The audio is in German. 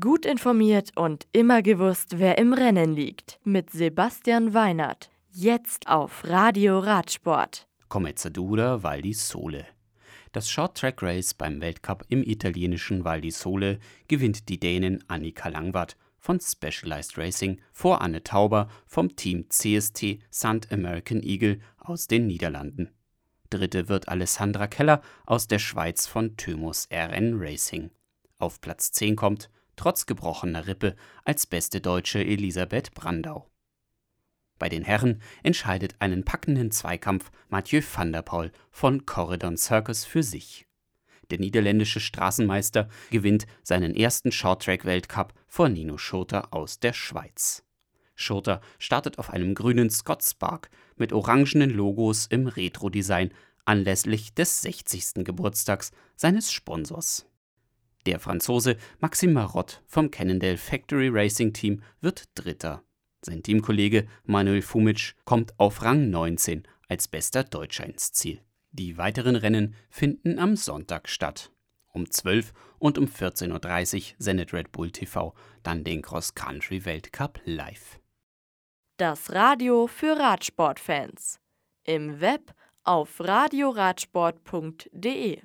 Gut informiert und immer gewusst, wer im Rennen liegt. Mit Sebastian Weinert. Jetzt auf Radio Radsport. Comezzadura Val di Sole. Das Short Track Race beim Weltcup im italienischen Val di Sole gewinnt die Dänin Annika Langwart von Specialized Racing vor Anne Tauber vom Team CST St. American Eagle aus den Niederlanden. Dritte wird Alessandra Keller aus der Schweiz von Thymus RN Racing. Auf Platz 10 kommt trotz gebrochener Rippe als beste Deutsche Elisabeth Brandau. Bei den Herren entscheidet einen packenden Zweikampf Mathieu van der Poel von Corridon Circus für sich. Der niederländische Straßenmeister gewinnt seinen ersten Shorttrack-Weltcup vor Nino Schurter aus der Schweiz. Schurter startet auf einem grünen Scott Spark mit orangenen Logos im Retro-Design anlässlich des 60. Geburtstags seines Sponsors. Der Franzose Maxime Marotte vom Cannondale Factory Racing Team wird Dritter. Sein Teamkollege Manuel Fumic kommt auf Rang 19 als bester Deutscher ins Ziel. Die weiteren Rennen finden am Sonntag statt. Um 12 und um 14.30 Uhr sendet Red Bull TV dann den Cross-Country-Weltcup live. Das Radio für Radsportfans. Im Web auf radioradsport.de